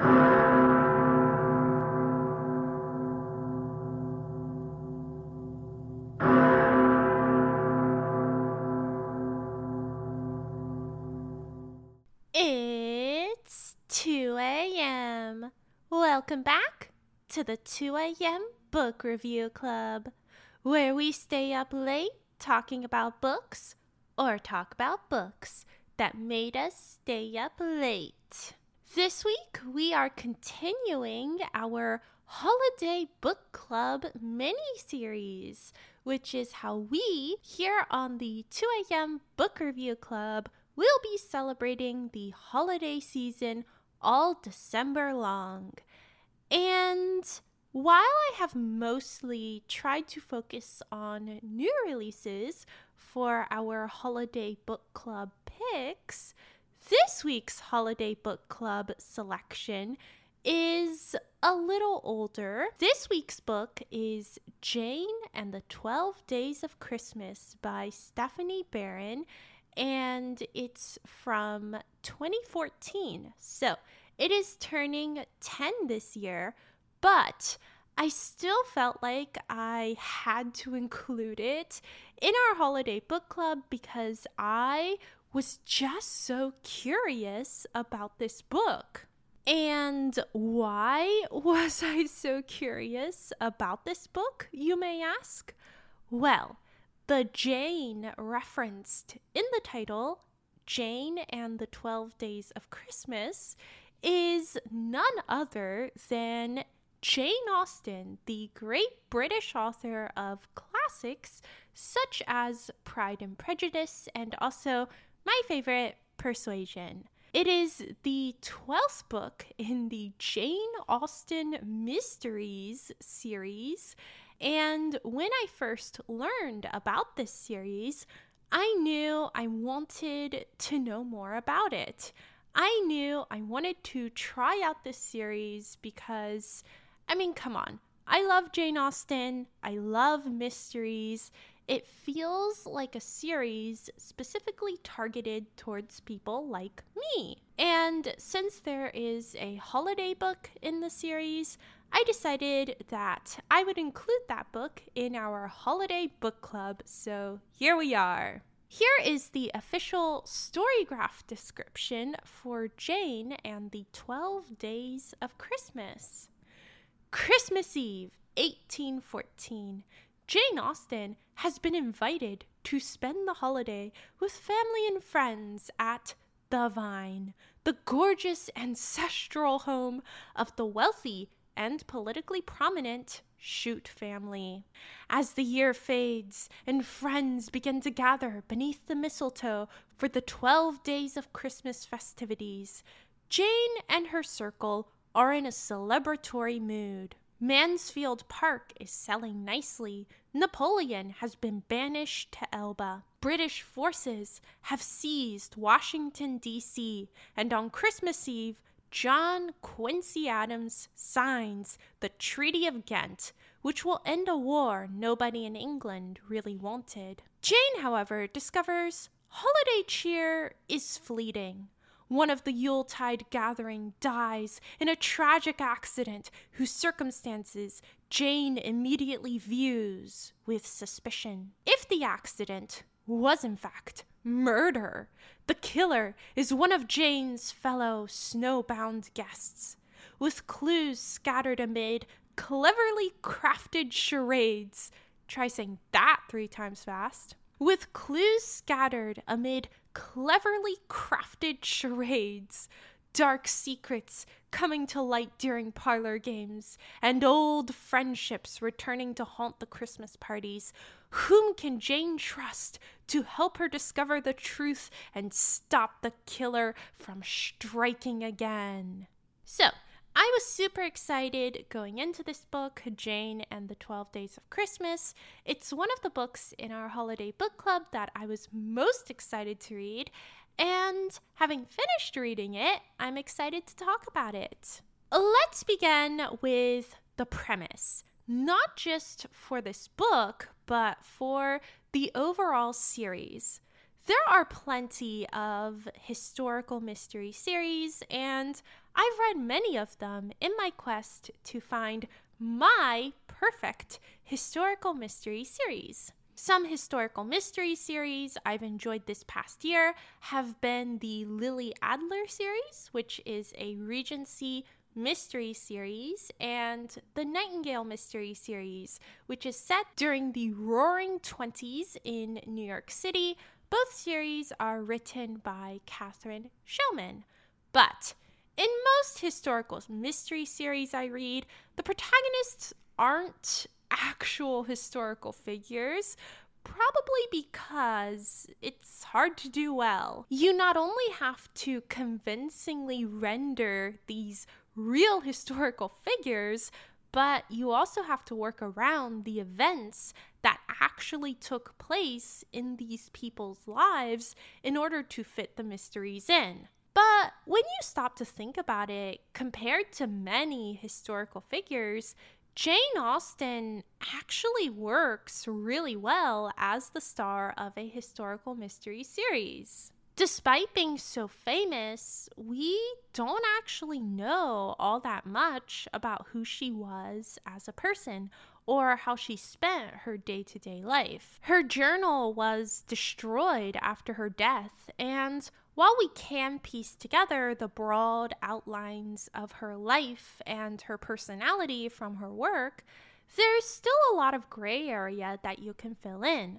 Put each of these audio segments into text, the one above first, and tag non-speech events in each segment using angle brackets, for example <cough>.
It's 2 a.m. Welcome back to the 2 a.m. Book Review Club, where we stay up late talking about books or talk about books that made us stay up late. This week, we are continuing our Holiday Book Club mini series, which is how we here on the 2 a.m. Book Review Club will be celebrating the holiday season all December long. And while I have mostly tried to focus on new releases for our holiday book club picks, this week's holiday book club selection is a little older. This week's book is Jane and the 12 Days of Christmas by Stephanie Barron and it's from 2014. So it is turning 10 this year, but I still felt like I had to include it in our holiday book club because I was just so curious about this book. And why <laughs> was I so curious about this book, you may ask? Well, the Jane referenced in the title, Jane and the 12 Days of Christmas, is none other than Jane Austen, the great British author of classics such as Pride and Prejudice and also my favorite, Persuasion. It is the 12th book in the Jane Austen Mysteries series and when I first learned about this series, I knew I wanted to know more about it. I knew I wanted to try out this series because, I mean, come on. I love Jane Austen. I love mysteries. It feels like a series specifically targeted towards people like me. And since there is a holiday book in the series, I decided that I would include that book in our holiday book club, so here we are. Here is the official Storygraph description for Jane and the 12 Days of Christmas. Christmas Eve, 1814. Jane Austen has been invited to spend the holiday with family and friends at the Vine, the gorgeous ancestral home of the wealthy and politically prominent Chute family. As the year fades and friends begin to gather beneath the mistletoe for the 12 days of Christmas festivities, Jane and her circle are in a celebratory mood. Mansfield Park is selling nicely. Napoleon has been banished to Elba. British forces have seized Washington, D.C., and on Christmas Eve, John Quincy Adams signs the Treaty of Ghent, which will end a war nobody in England really wanted. Jane, however, discovers holiday cheer is fleeting. One of the Yuletide gathering dies in a tragic accident whose circumstances Jane immediately views with suspicion. If the accident was in fact murder. The killer is one of Jane's fellow snowbound guests. With clues scattered amid cleverly crafted charades. Try saying that three times fast. With clues scattered amid cleverly crafted charades, dark secrets coming to light during parlor games, and old friendships returning to haunt the Christmas parties, whom can Jane trust to help her discover the truth and stop the killer from striking again? So, I was super excited going into this book, Jane and the 12 Days of Christmas. It's one of the books in our holiday book club that I was most excited to read, and having finished reading it, I'm excited to talk about it. Let's begin with the premise not just for this book, but for the overall series. There are plenty of historical mystery series, and I've read many of them in my quest to find my perfect historical mystery series. Some historical mystery series I've enjoyed this past year have been the Lily Adler series, which is a Regency mystery series, and the Nightingale mystery series, which is set during the roaring 20s in New York City. Both series are written by Katharine Schellman. But in most historical mystery series I read, the protagonists aren't actual historical figures, probably because it's hard to do well. You not only have to convincingly render these real <laughs> historical figures, but you also have to work around the events that actually took place in these people's lives in order to fit the mysteries in. But when you stop to think about it, compared to many historical figures, Jane Austen actually works really well as the star of a historical mystery series. Despite being so famous, we don't actually know all that much about who she was as a person or how she spent her day to day life. Her journal was destroyed after her death, and while we can piece together the broad outlines of her life and her personality from her work, there's still a lot of gray area that you can fill in.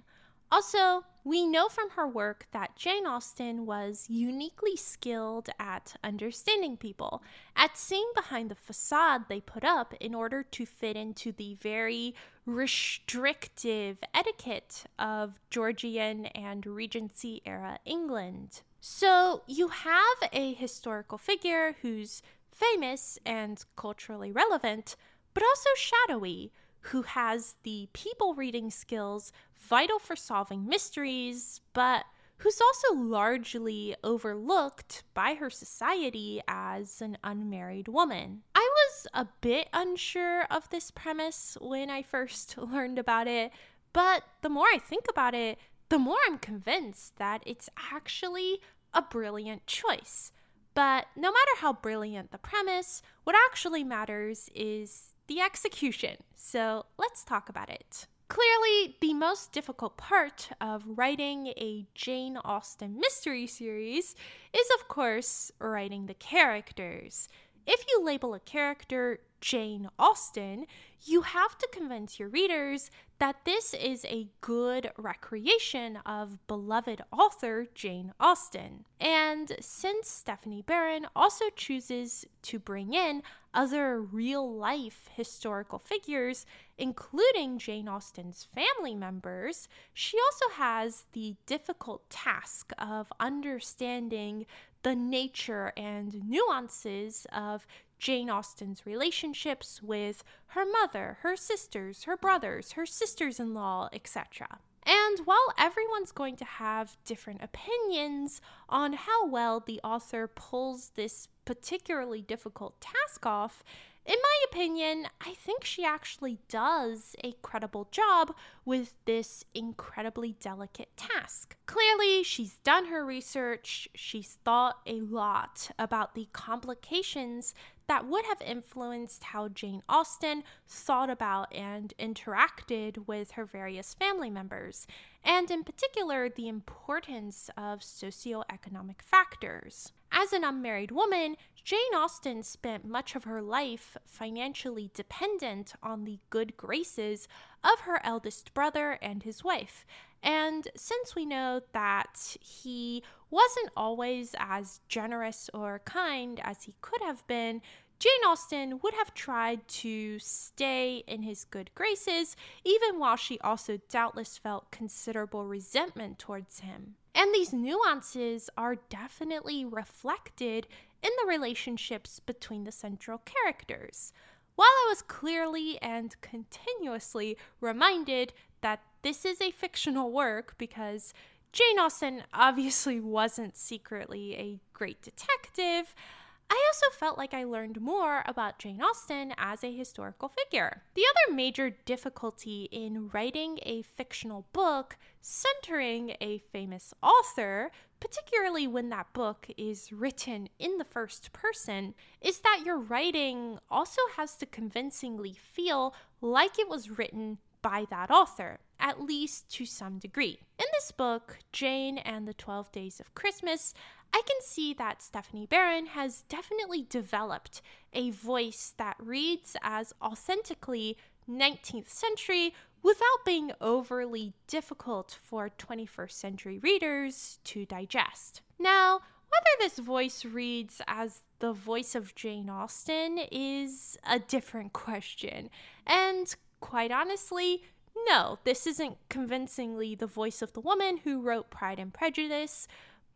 Also, we know from her work that Jane Austen was uniquely skilled at understanding people, at seeing behind the facade they put up in order to fit into the very restrictive etiquette of Georgian and Regency era England. So you have a historical figure who's famous and culturally relevant, but also shadowy, who has the people reading skills vital for solving mysteries, but who's also largely overlooked by her society as an unmarried woman. I was a bit unsure of this premise when I first <laughs> learned about it, but the more I think about it, the more I'm convinced that it's actually a brilliant choice. But no matter how brilliant the premise, what actually matters is the execution. So let's talk about it. Clearly, the most difficult part of writing a Jane Austen mystery series is, of course, writing the characters. If you label a character Jane Austen, you have to convince your readers that this is a good recreation of beloved author Jane Austen. And since Stephanie Barron also chooses to bring in other real life historical figures, including Jane Austen's family members, she also has the difficult task of understanding the nature and nuances of Jane Austen's relationships with her mother, her sisters, her brothers, her sisters in law, etc. And while everyone's going to have different opinions on how well the author pulls this particularly difficult task off, in my opinion, I think she actually does a credible job with this incredibly delicate task. Clearly, she's done her research, she's thought a lot about the complications that would have influenced how Jane Austen thought about and interacted with her various family members, and in particular, the importance of socioeconomic factors. As an unmarried woman, Jane Austen spent much of her life financially dependent on the good graces of her eldest brother and his wife. And since we know that he wasn't always as generous or kind as he could have been, Jane Austen would have tried to stay in his good graces, even while she also doubtless felt considerable resentment towards him. And these nuances are definitely reflected in the relationships between the central characters. While I was clearly and continuously reminded that this is a fictional work because Jane Austen obviously wasn't secretly a great detective, I also felt like I learned more about Jane Austen as a historical figure. The other major difficulty in writing a fictional book centering a famous author, particularly when that book is written in the first person, is that your writing also has to convincingly feel like it was written by that author, at least to some degree. In this book, Jane and the 12 Days of Christmas, I can see that Stephanie Barron has definitely developed a voice that reads as authentically 19th century without being overly difficult for 21st century readers to digest. Now, whether this voice reads as the voice of Jane Austen is a different question, and quite honestly, no, this isn't convincingly the voice of the woman who wrote Pride and Prejudice,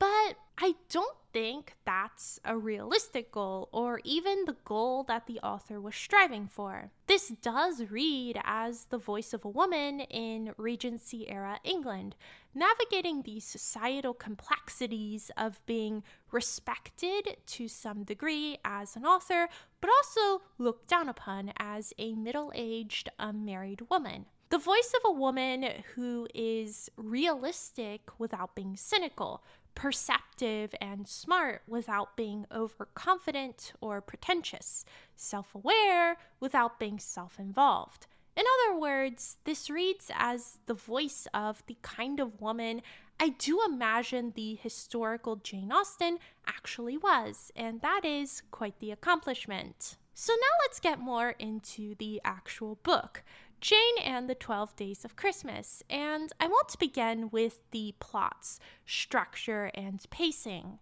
but I don't think that's a realistic goal or even the goal that the author was striving for. This does read as the voice of a woman in Regency era England, navigating the societal complexities of being respected to some degree as an author, but also looked down upon as a middle aged unmarried woman. The voice of a woman who is realistic without being cynical, perceptive and smart without being overconfident or pretentious, self aware without being self involved. In other words, this reads as the voice of the kind of woman I do imagine the historical Jane Austen actually was, and that is quite the accomplishment. So now let's get more into the actual book. Jane and the 12 Days of Christmas, and I want to begin with the plots, structure, and pacing.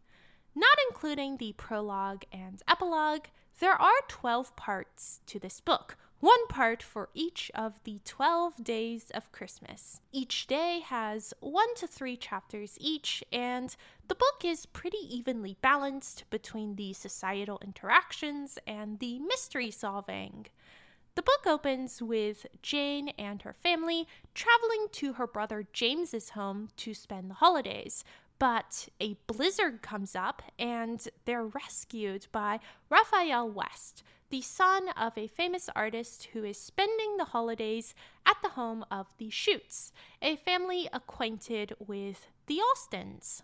Not including the prologue and epilogue, there are 12 parts to this book, one part for each of the 12 days of Christmas. Each day has one to three chapters each, and the book is pretty evenly balanced between the societal interactions and the mystery solving. The book opens with Jane and her family traveling to her brother James's home to spend the holidays. But a blizzard comes up and they're rescued by Raphael West, the son of a famous artist who is spending the holidays at the home of the Chutes, a family acquainted with the Austens.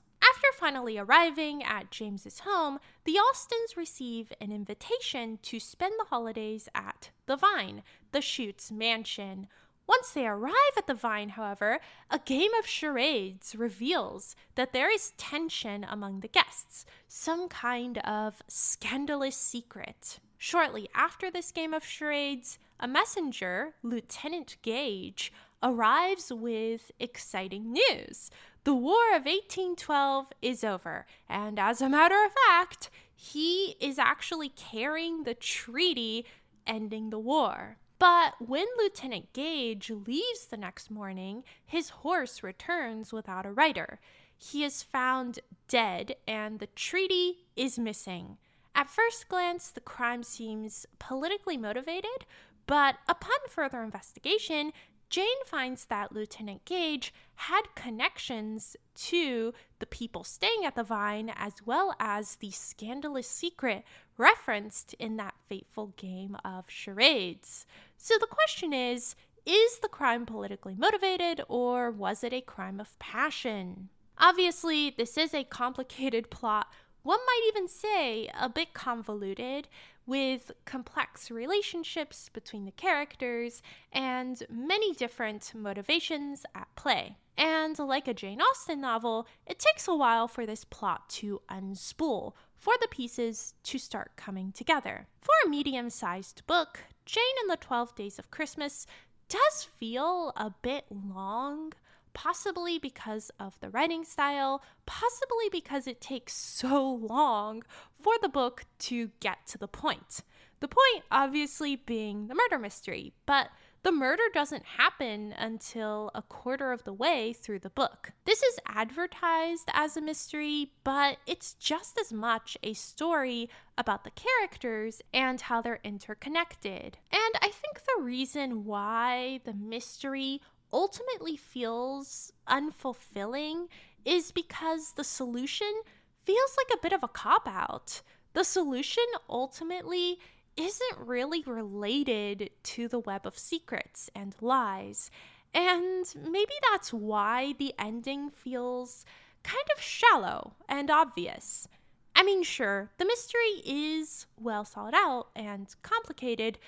After finally arriving at James's home, the Austens receive an invitation to spend the holidays at the Vine, the Chutes mansion. Once they arrive at the Vine, however, a game of charades reveals that there is tension among the guests, some kind of scandalous secret. Shortly after this game of charades, a messenger, Lieutenant Gage, arrives with exciting news. The War of 1812 is over, and as a matter of fact, he is actually carrying the treaty ending the war. But when Lieutenant Gage leaves the next morning, his horse returns without a rider. He is found dead, and the treaty is missing. At first glance, the crime seems politically motivated, but upon further investigation, Jane finds that Lieutenant Gage had connections to the people staying at the Vine as well as the scandalous secret referenced in that fateful game of charades. So the question is is the crime politically motivated or was it a crime of passion? Obviously, this is a complicated <laughs> plot. One might even say a bit convoluted, with complex relationships between the characters and many different motivations at play. And like a Jane Austen novel, it takes a while for this plot to unspool, for the pieces to start coming together. For a medium sized book, Jane and the 12 Days of Christmas does feel a bit long possibly because of the writing style, possibly because it takes so long for the book to get to the point. The point, obviously, being the murder mystery, but the murder doesn't happen until a quarter of the way through the book. This is advertised as a mystery, but it's just as much a story about the characters and how they're interconnected. And I think the reason why the mystery ultimately feels unfulfilling is because the solution feels like a bit of a cop out. the solution ultimately isn't really related to the web of secrets and lies. And maybe that's why the ending feels kind of shallow and obvious. I mean, sure, the mystery is well thought out and complicated,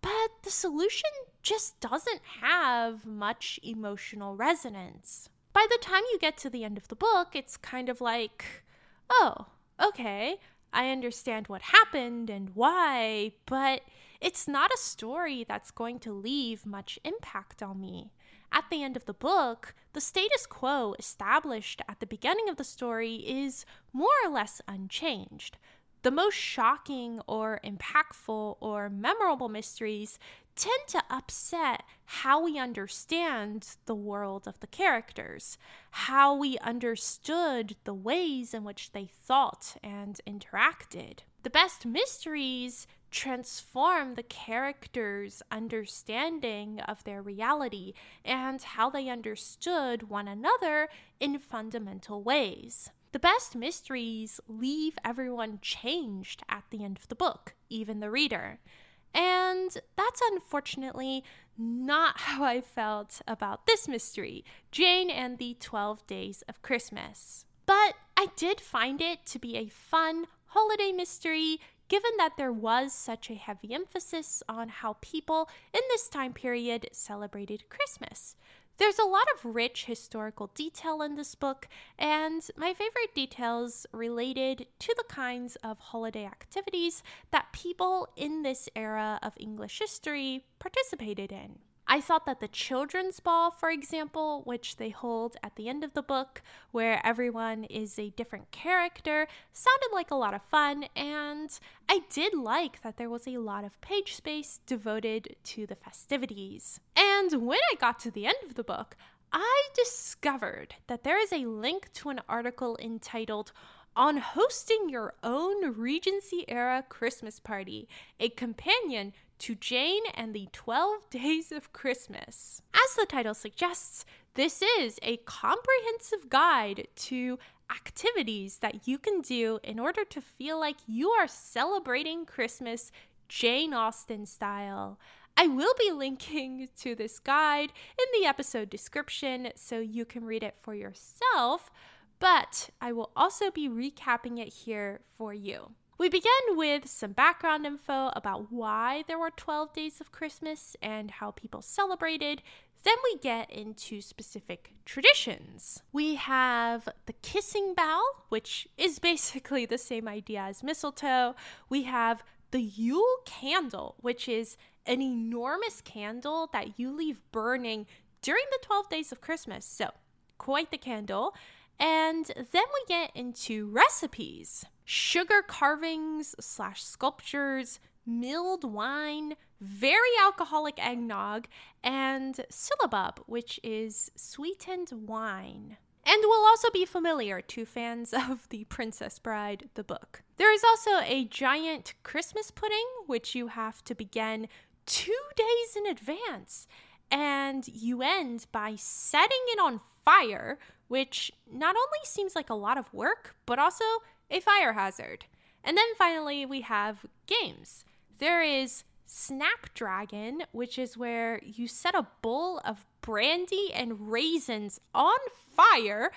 but the solution just doesn't have much emotional resonance. By the time you get to the end of the book, it's kind of like, oh, okay, I understand what happened and why, but it's not a story that's going to leave much impact on me. At the end of the book, the status quo established at the beginning of the story is more or less unchanged. The most shocking or impactful or memorable mysteries tend to upset how we understand the world of the characters, how we understood the ways in which they thought and interacted. The best mysteries transform the characters' understanding of their reality and how they understood one another in fundamental ways. The best mysteries leave everyone changed at the end of the book, even the reader. And that's unfortunately not <laughs> how I felt about this mystery, Jane and the 12 Days of Christmas. But I did find it to be a fun holiday mystery given that there was such a heavy emphasis on how people in this time period celebrated Christmas. There's a lot of rich historical detail in this book, and my favorite details related to the kinds of holiday activities that people in this era of English history participated in. I thought that the children's ball, for example, which they hold at the end of the book, where everyone is a different character, sounded like a lot of fun, and I did like that there was a lot of page space devoted to the festivities. And when I got to the end of the book, I discovered that there is a link to an article entitled on hosting your own Regency era Christmas party, a companion to Jane and the 12 Days of Christmas. As the title suggests, this is a comprehensive guide to activities that you can do in order to feel like you are celebrating Christmas Jane Austen style. I will be linking to this guide in the episode description so you can read it for yourself but I will also be recapping it here for you. We begin with some background info about why there were 12 days of Christmas and how people celebrated. Then we get into specific traditions. We have the kissing bough, which is <laughs> basically the same idea as mistletoe. We have the Yule candle, which is an enormous candle that you leave burning during the 12 days of Christmas. So, quite the candle. And then we get into recipes sugar carvings slash sculptures, milled wine, very alcoholic eggnog, and syllabub, which is sweetened wine. And will also be familiar to fans <laughs> of The Princess Bride, the book. There is also a giant Christmas pudding, which you have to begin two days in advance. And you end by setting it on fire which not only seems like a lot of work, but also a fire hazard. And then finally, we have games. There is Snapdragon, which is where you set a bowl of brandy and raisins on fire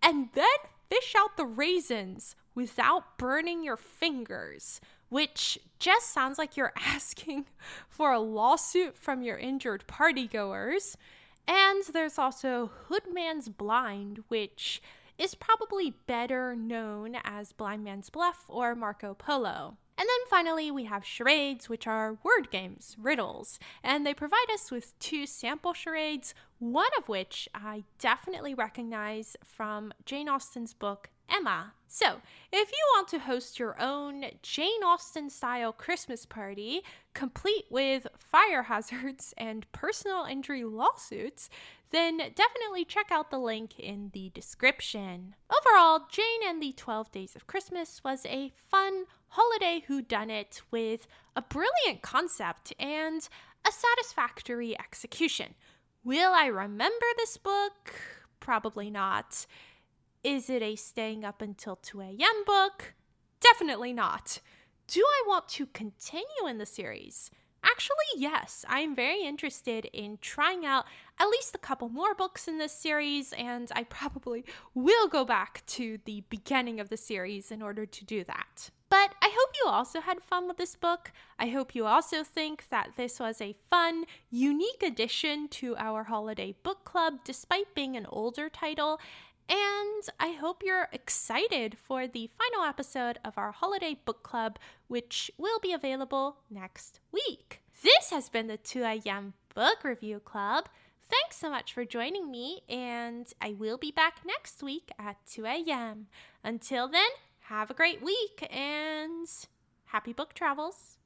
and then fish out the raisins without burning your fingers, which just sounds like you're <laughs> asking for a lawsuit from your injured partygoers. And there's also Hoodman's Blind, which is probably better known as Blind Man's Bluff or Marco Polo. And then finally, we have charades, which are word games, riddles, and they provide us with two sample charades, one of which I definitely recognize from Jane Austen's book Emma. So, if you want to host your own Jane Austen style Christmas party, complete with fire <laughs> hazards and personal injury lawsuits, then definitely check out the link in the description. Overall, Jane and the 12 Days of Christmas was a fun holiday whodunit with a brilliant concept and a satisfactory execution. Will I remember this book? Probably not. Is it a staying up until 2 a.m. book? Definitely not. do I want to continue in the series? Actually, yes, I'm very interested in trying out at least a couple more books in this series, and I probably will go back to the beginning of the series in order to do that. But I hope you also had fun with this book. I hope you also think that this was a fun, unique addition to our holiday book club, despite being an older title. And I hope you're excited for the final episode of our holiday book club, which will be available next week. This has been the 2am Book Review Club. Thanks so much for joining me, and I will be back next week at 2 a.m. Until then, have a great week and happy book travels.